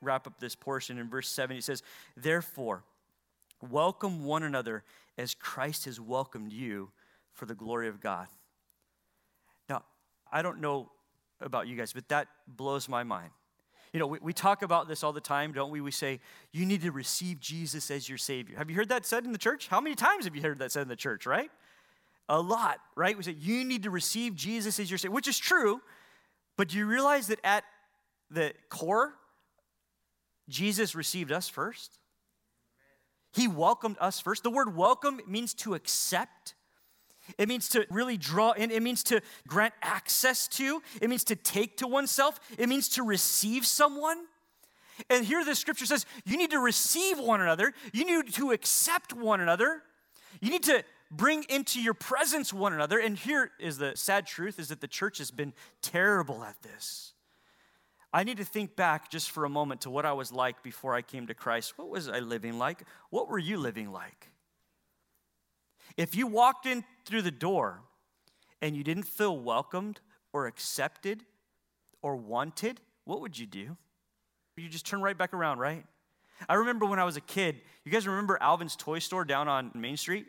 wrap up this portion in verse 7. He says, Therefore, welcome one another as Christ has welcomed you for the glory of God. Now, I don't know about you guys, but that blows my mind. You know, we, we talk about this all the time, don't we? We say, you need to receive Jesus as your Savior. Have you heard that said in the church? How many times have you heard that said in the church, right? A lot, right? We say, you need to receive Jesus as your Savior, which is true, but do you realize that at the core Jesus received us first. He welcomed us first. The word welcome means to accept. It means to really draw in. It means to grant access to. It means to take to oneself. It means to receive someone. And here the scripture says you need to receive one another. You need to accept one another. You need to bring into your presence one another. And here is the sad truth is that the church has been terrible at this. I need to think back just for a moment to what I was like before I came to Christ. What was I living like? What were you living like? If you walked in through the door and you didn't feel welcomed or accepted or wanted, what would you do? You just turn right back around, right? I remember when I was a kid, you guys remember Alvin's toy store down on Main Street?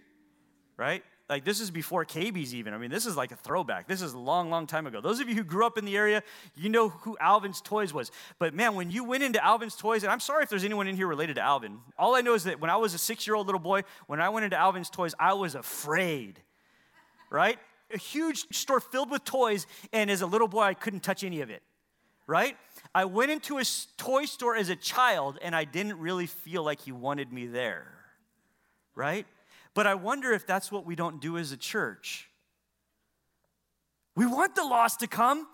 Right? Like this is before KB's even. I mean, this is like a throwback. This is a long, long time ago. Those of you who grew up in the area, you know who Alvin's Toys was. But man, when you went into Alvin's Toys, and I'm sorry if there's anyone in here related to Alvin. All I know is that when I was a six-year-old little boy, when I went into Alvin's Toys, I was afraid. Right? A huge store filled with toys, and as a little boy, I couldn't touch any of it. Right? I went into a toy store as a child, and I didn't really feel like he wanted me there. Right? But I wonder if that's what we don't do as a church. We want the lost to come.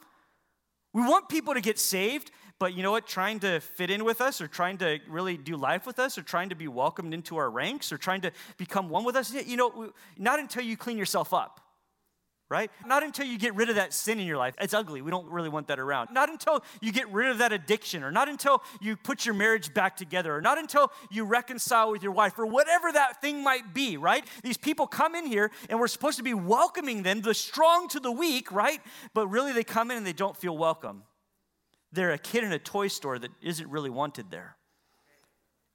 We want people to get saved, but you know what? Trying to fit in with us or trying to really do life with us or trying to be welcomed into our ranks or trying to become one with us, you know, not until you clean yourself up right? Not until you get rid of that sin in your life. It's ugly. We don't really want that around. Not until you get rid of that addiction, or not until you put your marriage back together, or not until you reconcile with your wife, or whatever that thing might be, right? These people come in here and we're supposed to be welcoming them, the strong to the weak, right? But really they come in and they don't feel welcome. They're a kid in a toy store that isn't really wanted there.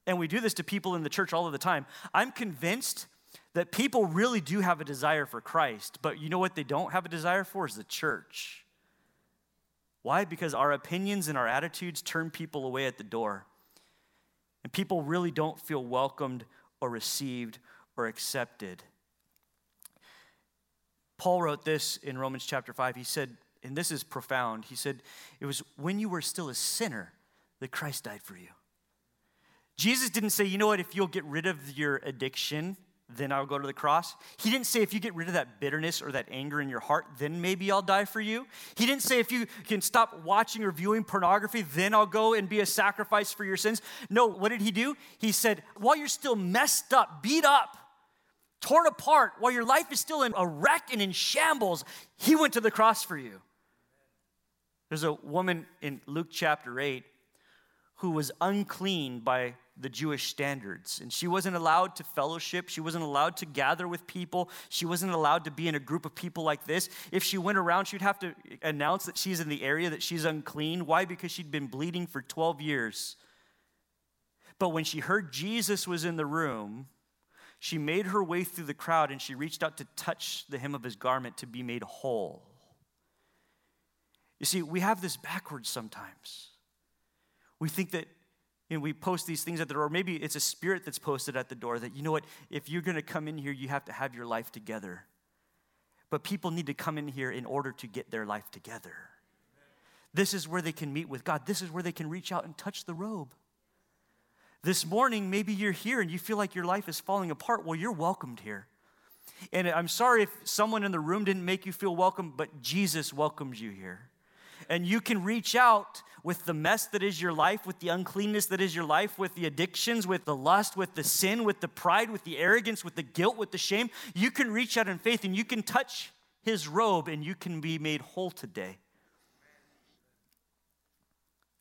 And we do this to people in the church all of the time. I'm convinced that people really do have a desire for Christ, but you know what they don't have a desire for is the church. Why? Because our opinions and our attitudes turn people away at the door. And people really don't feel welcomed or received or accepted. Paul wrote this in Romans chapter 5. He said, and this is profound, he said, It was when you were still a sinner that Christ died for you. Jesus didn't say, you know what, if you'll get rid of your addiction, then I'll go to the cross. He didn't say if you get rid of that bitterness or that anger in your heart, then maybe I'll die for you. He didn't say if you can stop watching or viewing pornography, then I'll go and be a sacrifice for your sins. No, what did he do? He said, while you're still messed up, beat up, torn apart, while your life is still in a wreck and in shambles, he went to the cross for you. There's a woman in Luke chapter 8 who was unclean by the Jewish standards. And she wasn't allowed to fellowship. She wasn't allowed to gather with people. She wasn't allowed to be in a group of people like this. If she went around, she'd have to announce that she's in the area, that she's unclean. Why? Because she'd been bleeding for 12 years. But when she heard Jesus was in the room, she made her way through the crowd and she reached out to touch the hem of his garment to be made whole. You see, we have this backwards sometimes. We think that know, we post these things at the door, or maybe it's a spirit that's posted at the door that, you know what, if you're going to come in here, you have to have your life together. But people need to come in here in order to get their life together. This is where they can meet with God. This is where they can reach out and touch the robe. This morning, maybe you're here and you feel like your life is falling apart. Well, you're welcomed here. And I'm sorry if someone in the room didn't make you feel welcome, but Jesus welcomes you here. And you can reach out with the mess that is your life, with the uncleanness that is your life, with the addictions, with the lust, with the sin, with the pride, with the arrogance, with the guilt, with the shame. You can reach out in faith and you can touch his robe and you can be made whole today.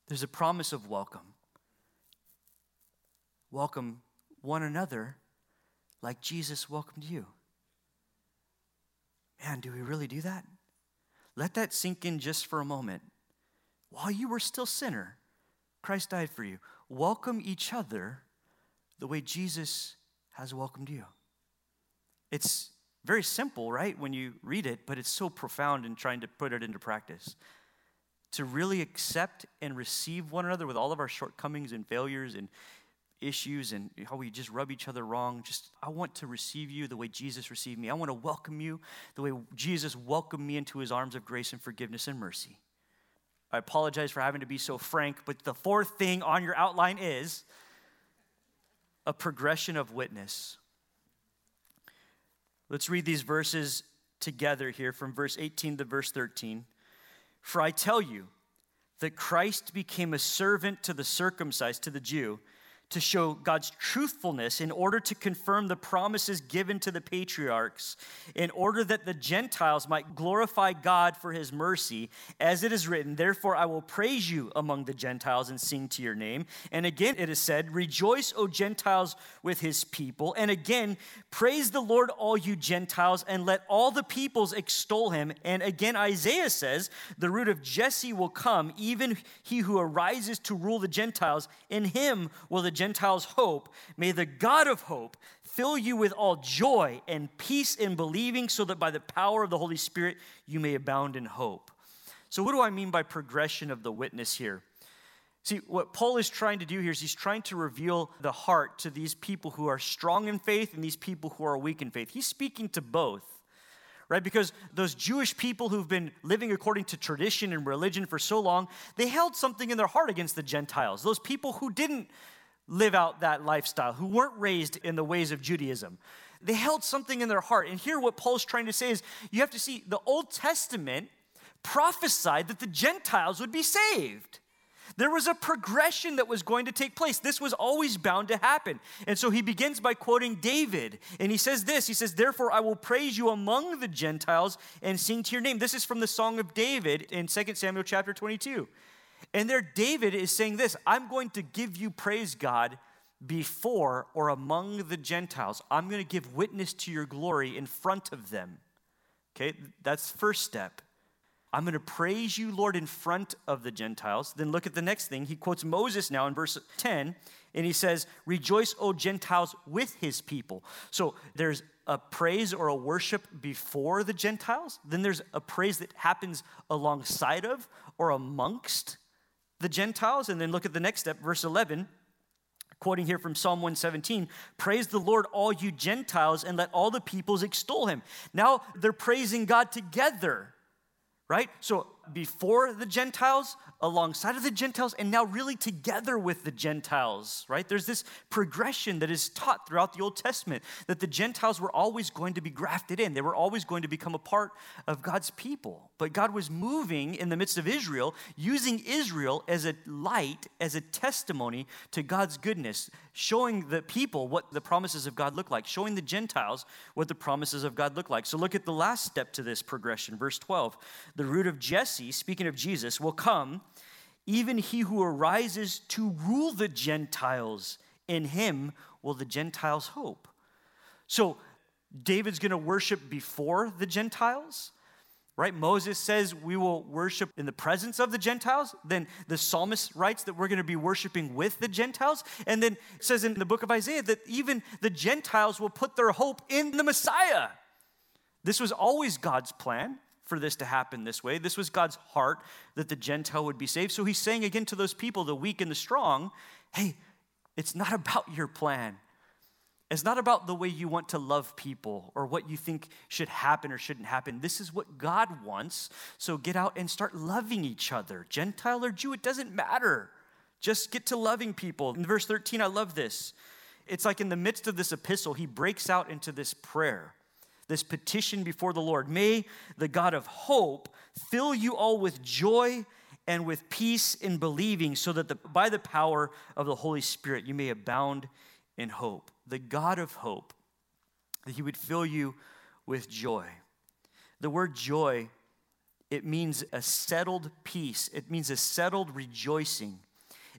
There's a promise of welcome. Welcome one another like Jesus welcomed you. Man, do we really do that? Let that sink in just for a moment. While you were still sinner, Christ died for you. Welcome each other the way Jesus has welcomed you. It's very simple, right, when you read it, but it's so profound in trying to put it into practice. To really accept and receive one another with all of our shortcomings and failures and issues and how we just rub each other wrong. Just, I want to receive you the way Jesus received me. I want to welcome you the way Jesus welcomed me into his arms of grace and forgiveness and mercy. I apologize for having to be so frank, but the fourth thing on your outline is a progression of witness. Let's read these verses together here from verse 18 to verse 13. For I tell you that Christ became a servant to the circumcised, to the Jew to show God's truthfulness in order to confirm the promises given to the patriarchs, in order that the Gentiles might glorify God for his mercy, as it is written, Therefore I will praise you among the Gentiles and sing to your name. And again it is said, Rejoice, O Gentiles, with his people. And again, praise the Lord, all you Gentiles, and let all the peoples extol him. And again, Isaiah says, The root of Jesse will come, even he who arises to rule the Gentiles. In him will the Gentiles hope, may the God of hope fill you with all joy and peace in believing, so that by the power of the Holy Spirit you may abound in hope. So, what do I mean by progression of the witness here? See, what Paul is trying to do here is he's trying to reveal the heart to these people who are strong in faith and these people who are weak in faith. He's speaking to both right? Because those Jewish people who've been living according to tradition and religion for so long, they held something in their heart against the Gentiles. Those people who didn't live out that lifestyle, who weren't raised in the ways of Judaism. They held something in their heart. And here, what Paul's trying to say is you have to see the Old Testament prophesied that the Gentiles would be saved. There was a progression that was going to take place. This was always bound to happen. And so he begins by quoting David. And he says this He says, Therefore, I will praise you among the Gentiles and sing to your name. This is from the Song of David in 2 Samuel chapter 22. And there, David is saying this I'm going to give you praise, God, before or among the Gentiles. I'm going to give witness to your glory in front of them. Okay, that's first step. I'm going to praise you, Lord, in front of the Gentiles. Then look at the next thing. He quotes Moses now in verse 10, and he says, Rejoice, O Gentiles, with his people. So there's a praise or a worship before the Gentiles, then there's a praise that happens alongside of or amongst the Gentiles. And then look at the next step, verse 11. Quoting here from Psalm 117, praise the Lord, all you Gentiles, and let all the peoples extol him. Now they're praising God together, right? So before the Gentiles, alongside of the Gentiles, and now really together with the Gentiles, right? There's this progression that is taught throughout the Old Testament that the Gentiles were always going to be grafted in, they were always going to become a part of God's people. But God was moving in the midst of Israel, using Israel as a light, as a testimony to God's goodness, showing the people what the promises of God look like, showing the Gentiles what the promises of God look like. So look at the last step to this progression, verse 12. The root of Jesse Speaking of Jesus, will come, even he who arises to rule the Gentiles. In him will the Gentiles hope. So, David's going to worship before the Gentiles, right? Moses says we will worship in the presence of the Gentiles. Then the psalmist writes that we're going to be worshiping with the Gentiles. And then says in the book of Isaiah that even the Gentiles will put their hope in the Messiah. This was always God's plan for this to happen this way. This was God's heart that the Gentile would be saved. So he's saying again to those people, the weak and the strong, hey, it's not about your plan. It's not about the way you want to love people or what you think should happen or shouldn't happen. This is what God wants. So get out and start loving each other. Gentile or Jew, it doesn't matter. Just get to loving people. In verse 13, I love this. It's like in the midst of this epistle, he breaks out into this prayer this petition before the Lord. May the God of hope fill you all with joy and with peace in believing, so that the, by the power of the Holy Spirit you may abound in hope. The God of hope, that He would fill you with joy. The word joy, it means a settled peace, it means a settled rejoicing.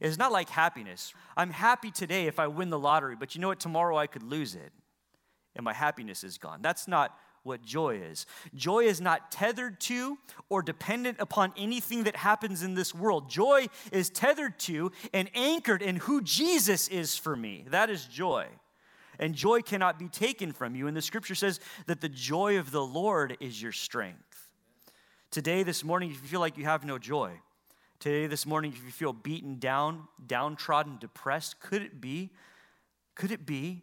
It's not like happiness. I'm happy today if I win the lottery, but you know what? Tomorrow I could lose it and my happiness is gone. That's not what joy is. Joy is not tethered to or dependent upon anything that happens in this world. Joy is tethered to and anchored in who Jesus is for me. That is joy. And joy cannot be taken from you. And the scripture says that the joy of the Lord is your strength. Today, this morning, if you feel like you have no joy, today, this morning, if you feel beaten down, downtrodden, depressed, could it be? Could it be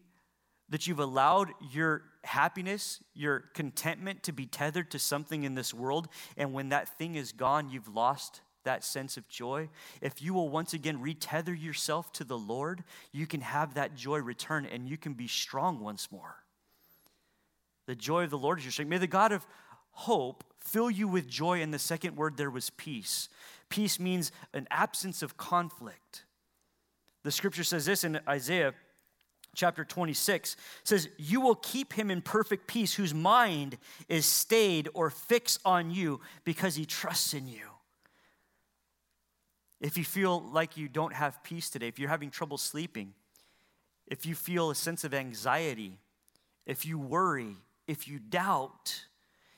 that you've allowed your happiness, your contentment to be tethered to something in this world, and when that thing is gone, you've lost that sense of joy. If you will once again retether yourself to the Lord, you can have that joy return and you can be strong once more. The joy of the Lord is your strength. May the God of hope fill you with joy. And the second word there was peace. Peace means an absence of conflict. The scripture says this in Isaiah chapter 26 says, You will keep him in perfect peace whose mind is stayed or fixed on you because he trusts in you. If you feel like you don't have peace today, if you're having trouble sleeping, if you feel a sense of anxiety, if you worry, if you doubt,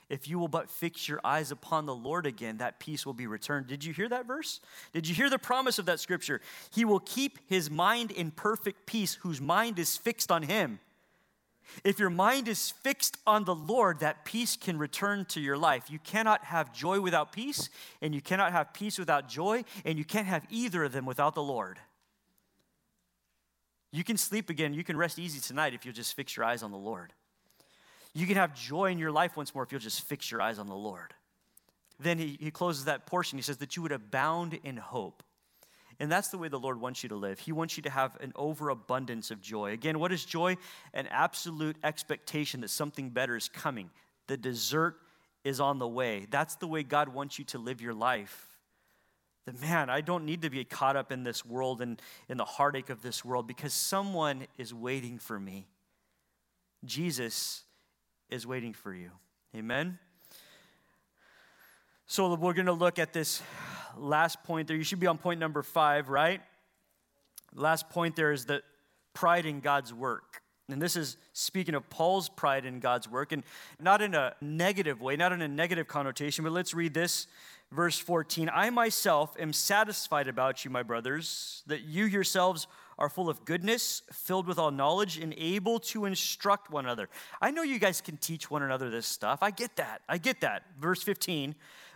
if you will but fix your eyes upon the Lord again, that peace will be returned. Did you hear that verse? Did you hear the promise of that scripture? He will keep his mind in perfect peace, whose mind is fixed on him. If your mind is fixed on the Lord, that peace can return to your life. You cannot have joy without peace, and you cannot have peace without joy, and you can't have either of them without the Lord. You can sleep again, you can rest easy tonight if you'll just fix your eyes on the Lord. You can have joy in your life once more if you'll just fix your eyes on the Lord. Then he, he closes that portion. He says that you would abound in hope. And that's the way the Lord wants you to live. He wants you to have an overabundance of joy. Again, what is joy? An absolute expectation that something better is coming. The dessert is on the way. That's the way God wants you to live your life. That man, I don't need to be caught up in this world and in the heartache of this world because someone is waiting for me. Jesus is waiting for you. Amen? So we're going to look at this last point there. You should be on point number five, right? Last point there is the pride in God's work. And this is speaking of Paul's pride in God's work, and not in a negative way, not in a negative connotation, but let's read this. Verse 14 I myself am satisfied about you, my brothers, that you yourselves are full of goodness, filled with all knowledge, and able to instruct one another. I know you guys can teach one another this stuff. I get that. I get that. Verse 15.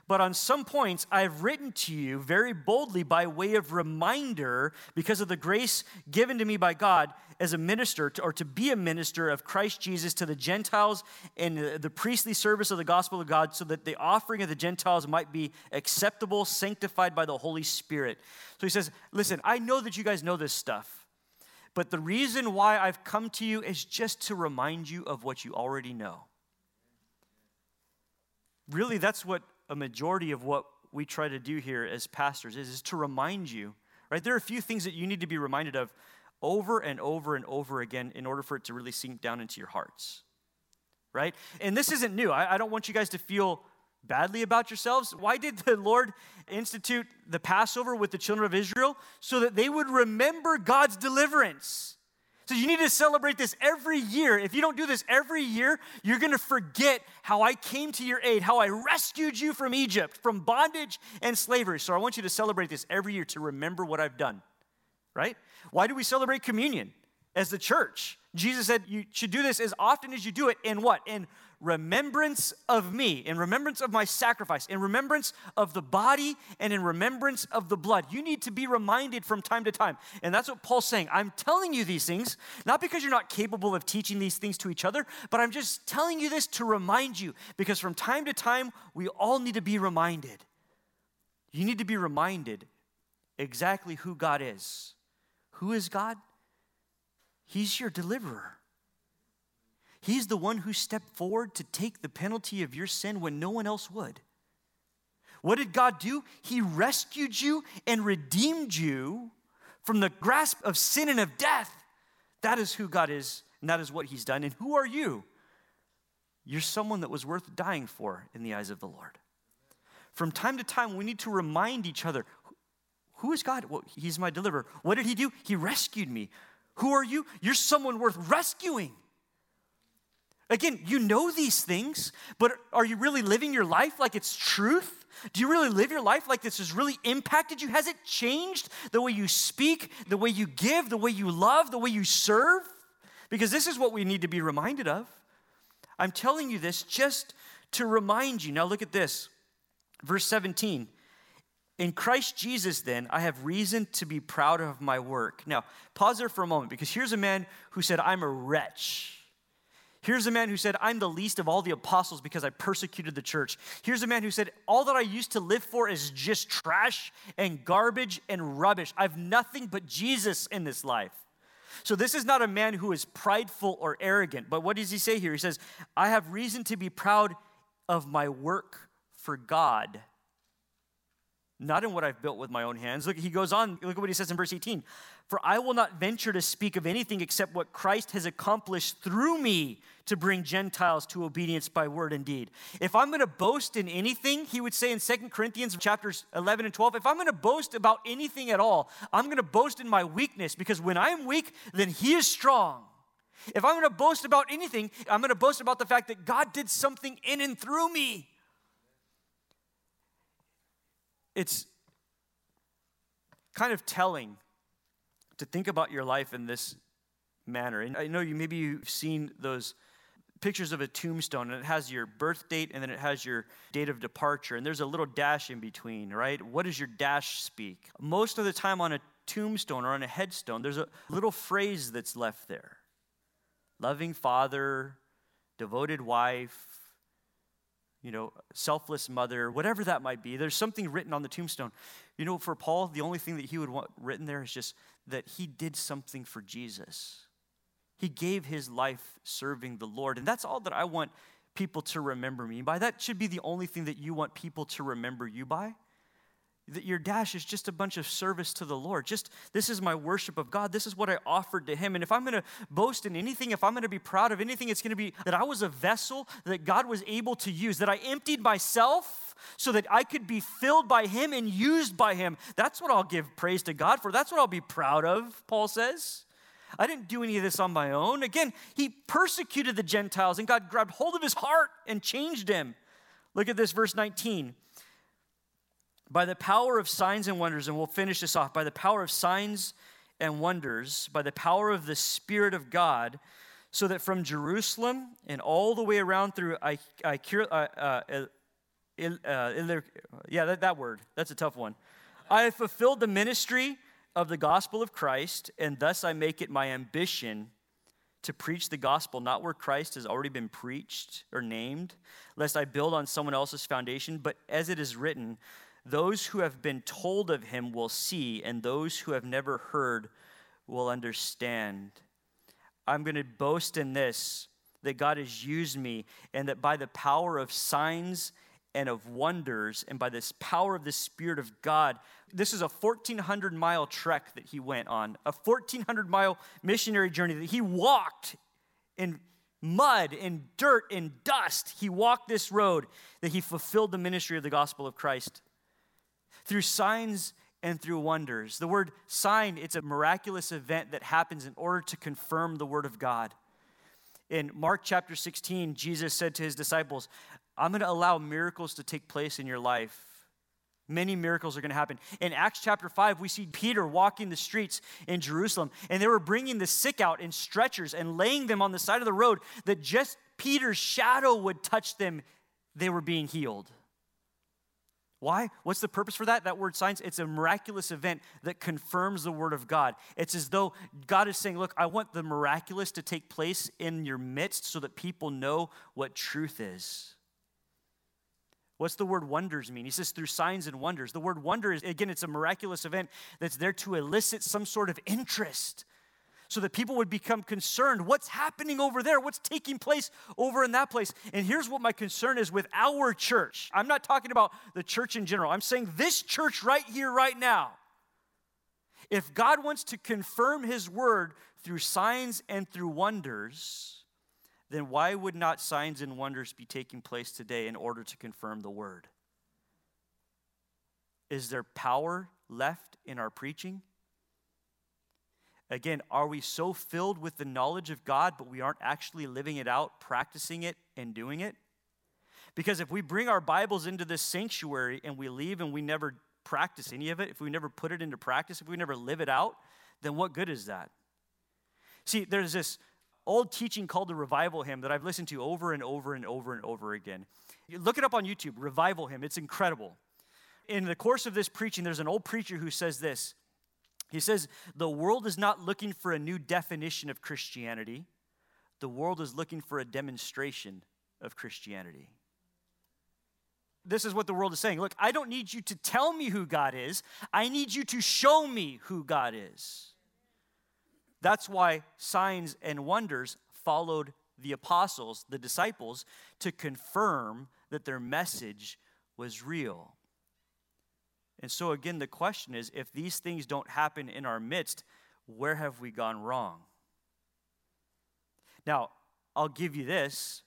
But on some points, I've written to you very boldly by way of reminder because of the grace given to me by God as a minister to, or to be a minister of Christ Jesus to the Gentiles in the priestly service of the gospel of God so that the offering of the Gentiles might be acceptable, sanctified by the Holy Spirit. So he says, Listen, I know that you guys know this stuff, but the reason why I've come to you is just to remind you of what you already know. Really, that's what a majority of what we try to do here as pastors is, is to remind you, right? There are a few things that you need to be reminded of over and over and over again in order for it to really sink down into your hearts, right? And this isn't new. I, I don't want you guys to feel badly about yourselves. Why did the Lord institute the Passover with the children of Israel? So that they would remember God's deliverance. So you need to celebrate this every year. If you don't do this every year, you're going to forget how I came to your aid, how I rescued you from Egypt, from bondage and slavery. So I want you to celebrate this every year to remember what I've done. Right? Why do we celebrate communion as the church? Jesus said you should do this as often as you do it in what? In remembrance of me, in remembrance of my sacrifice, in remembrance of the body, and in remembrance of the blood. You need to be reminded from time to time. And that's what Paul's saying. I'm telling you these things, not because you're not capable of teaching these things to each other, but I'm just telling you this to remind you, because from time to time, we all need to be reminded. You need to be reminded exactly who God is. Who is God? He's your deliverer. He's the one who stepped forward to take the penalty of your sin when no one else would. What did God do? He rescued you and redeemed you from the grasp of sin and of death. That is who God is, and that is what He's done. And who are you? You're someone that was worth dying for in the eyes of the Lord. From time to time, we need to remind each other who is God? Well, he's my deliverer. What did He do? He rescued me. Who are you? You're someone worth rescuing. Again, you know these things, but are you really living your life like it's truth? Do you really live your life like this has really impacted you? Has it changed the way you speak, the way you give, the way you love, the way you serve? Because this is what we need to be reminded of. I'm telling you this just to remind you. Now, look at this. Verse 17. In Christ Jesus, then, I have reason to be proud of my work. Now, pause there for a moment because here's a man who said, I'm a wretch. Here's a man who said, I'm the least of all the apostles because I persecuted the church. Here's a man who said, All that I used to live for is just trash and garbage and rubbish. I've nothing but Jesus in this life. So, this is not a man who is prideful or arrogant, but what does he say here? He says, I have reason to be proud of my work for God not in what I've built with my own hands. Look, he goes on, look at what he says in verse 18. For I will not venture to speak of anything except what Christ has accomplished through me to bring Gentiles to obedience by word and deed. If I'm going to boast in anything, he would say in Second Corinthians chapters 11 and 12, if I'm going to boast about anything at all, I'm going to boast in my weakness because when I'm weak, then he is strong. If I'm going to boast about anything, I'm going to boast about the fact that God did something in and through me. It's kind of telling to think about your life in this manner. And I know you maybe you've seen those pictures of a tombstone and it has your birth date and then it has your date of departure and there's a little dash in between, right? What does your dash speak? Most of the time on a tombstone or on a headstone, there's a little phrase that's left there. Loving father, devoted wife, you know, selfless mother, whatever that might be. There's something written on the tombstone. You know, for Paul, the only thing that he would want written there is just that he did something for Jesus. He gave his life serving the Lord. And that's all that I want people to remember me by. That should be the only thing that you want people to remember you by that your dash is just a bunch of service to the Lord. Just this is my worship of God. This is what I offered to Him. And if I'm going to boast in anything, if I'm going to be proud of anything, it's going to be that I was a vessel that God was able to use, that I emptied myself so that I could be filled by Him and used by Him. That's what I'll give praise to God for. That's what I'll be proud of, Paul says. I didn't do any of this on my own. Again, he persecuted the Gentiles and God grabbed hold of his heart and changed him. Look at this, verse 19 by the power of signs and wonders, and we'll finish this off by the power of signs and wonders, by the power of the Spirit of God, so that from Jerusalem and all the way around through I, I, uh, uh, uh, yeah, that, that word, that's a tough one. I have fulfilled the ministry of the gospel of Christ, and thus I make it my ambition to preach the gospel not where Christ has already been preached or named, lest I build on someone else's foundation, but as it is written, those who have been told of him will see, and those who have never heard will understand. I'm going to boast in this that God has used me, and that by the power of signs and of wonders, and by this power of the Spirit of God, this is a 1,400 mile trek that he went on, a 1,400 mile missionary journey that he walked in mud and dirt and dust. He walked this road that he fulfilled the ministry of the gospel of Christ through signs and through wonders. The word sign, it's a miraculous event that happens in order to confirm the word of God. In Mark chapter 16, Jesus said to his disciples, I'm going to allow miracles to take place in your life. Many miracles are going to happen. In Acts chapter 5, we see Peter walking the streets in Jerusalem, and they were bringing the sick out in stretchers and laying them on the side of the road that just Peter's shadow would touch them, they were being healed. Why? What's the purpose for that? That word signs, it's a miraculous event that confirms the word of God. It's as though God is saying, Look, I want the miraculous to take place in your midst so that people know what truth is. What's the word wonders mean? He says through signs and wonders. The word wonder is, again, it's a miraculous event that's there to elicit some sort of interest so that people would become concerned. What's happening over there? What's taking place over in that place? And here's what my concern is with our church. I'm not talking about the church in general, I'm saying this church right here, right now. If God wants to confirm his word through signs and through wonders, then why would not signs and wonders be taking place today in order to confirm the word? Is there power left in our preaching? Again, are we so filled with the knowledge of God, but we aren't actually living it out, practicing it, and doing it? Because if we bring our Bibles into this sanctuary and we leave and we never practice any of it, if we never put it into practice, if we never live it out, then what good is that? See, there's this old teaching called the revival hymn that I've listened to over and over and over and over again. You look it up on YouTube, revival hymn. It's incredible. In the course of this preaching, there's an old preacher who says this he says, The world is not looking for a new definition of Christianity, the world is looking for a demonstration of Christianity. This is what the world is saying. Look, I don't need you to tell me who God is, I need you to show me who God is. That's why signs and wonders followed the apostles, the disciples, to confirm that their message was real. And so, again, the question is if these things don't happen in our midst, where have we gone wrong? Now, I'll give you this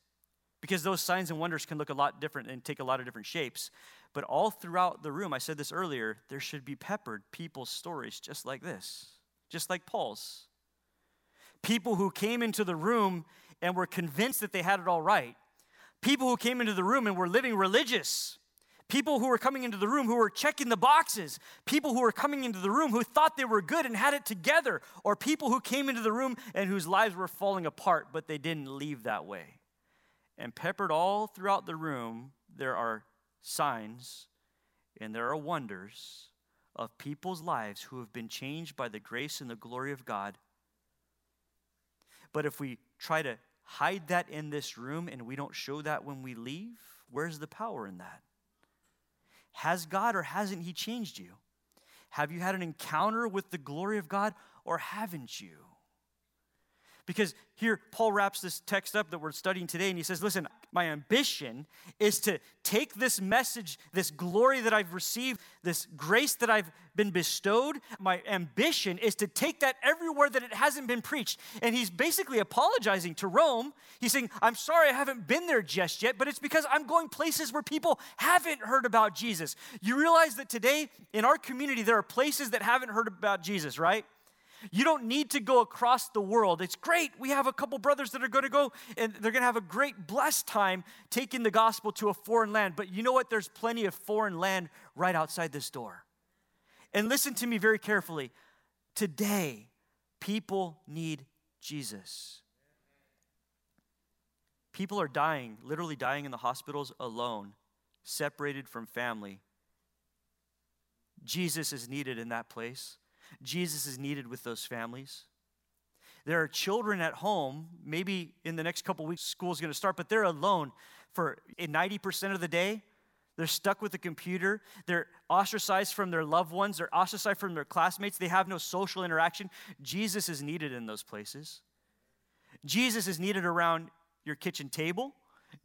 because those signs and wonders can look a lot different and take a lot of different shapes. But all throughout the room, I said this earlier, there should be peppered people's stories just like this, just like Paul's. People who came into the room and were convinced that they had it all right. People who came into the room and were living religious People who were coming into the room who were checking the boxes. People who were coming into the room who thought they were good and had it together. Or people who came into the room and whose lives were falling apart, but they didn't leave that way. And peppered all throughout the room, there are signs and there are wonders of people's lives who have been changed by the grace and the glory of God. But if we try to hide that in this room and we don't show that when we leave, where's the power in that? Has God or hasn't He changed you? Have you had an encounter with the glory of God or haven't you? Because here, Paul wraps this text up that we're studying today, and he says, Listen, my ambition is to take this message, this glory that I've received, this grace that I've been bestowed. My ambition is to take that everywhere that it hasn't been preached. And he's basically apologizing to Rome. He's saying, I'm sorry I haven't been there just yet, but it's because I'm going places where people haven't heard about Jesus. You realize that today in our community, there are places that haven't heard about Jesus, right? You don't need to go across the world. It's great. We have a couple brothers that are going to go and they're going to have a great blessed time taking the gospel to a foreign land. But you know what? There's plenty of foreign land right outside this door. And listen to me very carefully. Today, people need Jesus. People are dying, literally dying in the hospitals alone, separated from family. Jesus is needed in that place. Jesus is needed with those families. There are children at home, maybe in the next couple weeks, school's gonna start, but they're alone for 90% of the day. They're stuck with the computer. They're ostracized from their loved ones. They're ostracized from their classmates. They have no social interaction. Jesus is needed in those places. Jesus is needed around your kitchen table.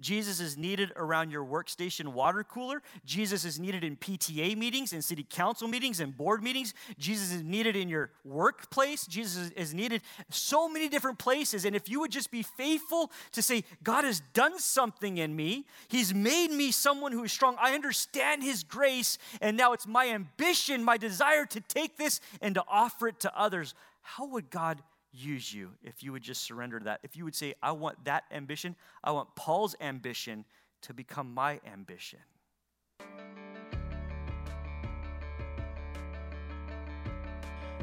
Jesus is needed around your workstation water cooler. Jesus is needed in PTA meetings, in city council meetings, and board meetings. Jesus is needed in your workplace. Jesus is needed so many different places. And if you would just be faithful to say, God has done something in me, He's made me someone who is strong. I understand His grace, and now it's my ambition, my desire to take this and to offer it to others. How would God use you if you would just surrender that. If you would say, I want that ambition, I want Paul's ambition to become my ambition.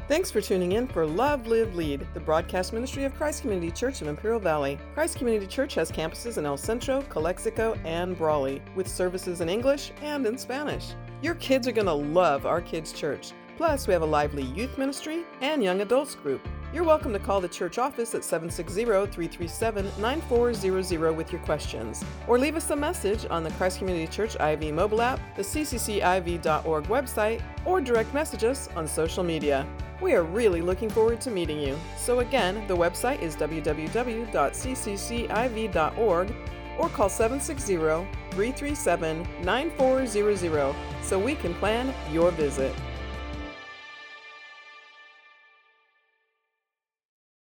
Thanks for tuning in for Love, Live, Lead, the broadcast ministry of Christ Community Church of Imperial Valley. Christ Community Church has campuses in El Centro, Calexico, and Brawley, with services in English and in Spanish. Your kids are going to love our kids' church. Plus, we have a lively youth ministry and young adults group. You're welcome to call the church office at 760 337 9400 with your questions, or leave us a message on the Christ Community Church IV mobile app, the ccciv.org website, or direct message us on social media. We are really looking forward to meeting you. So, again, the website is www.cccIV.org or call 760 337 9400 so we can plan your visit.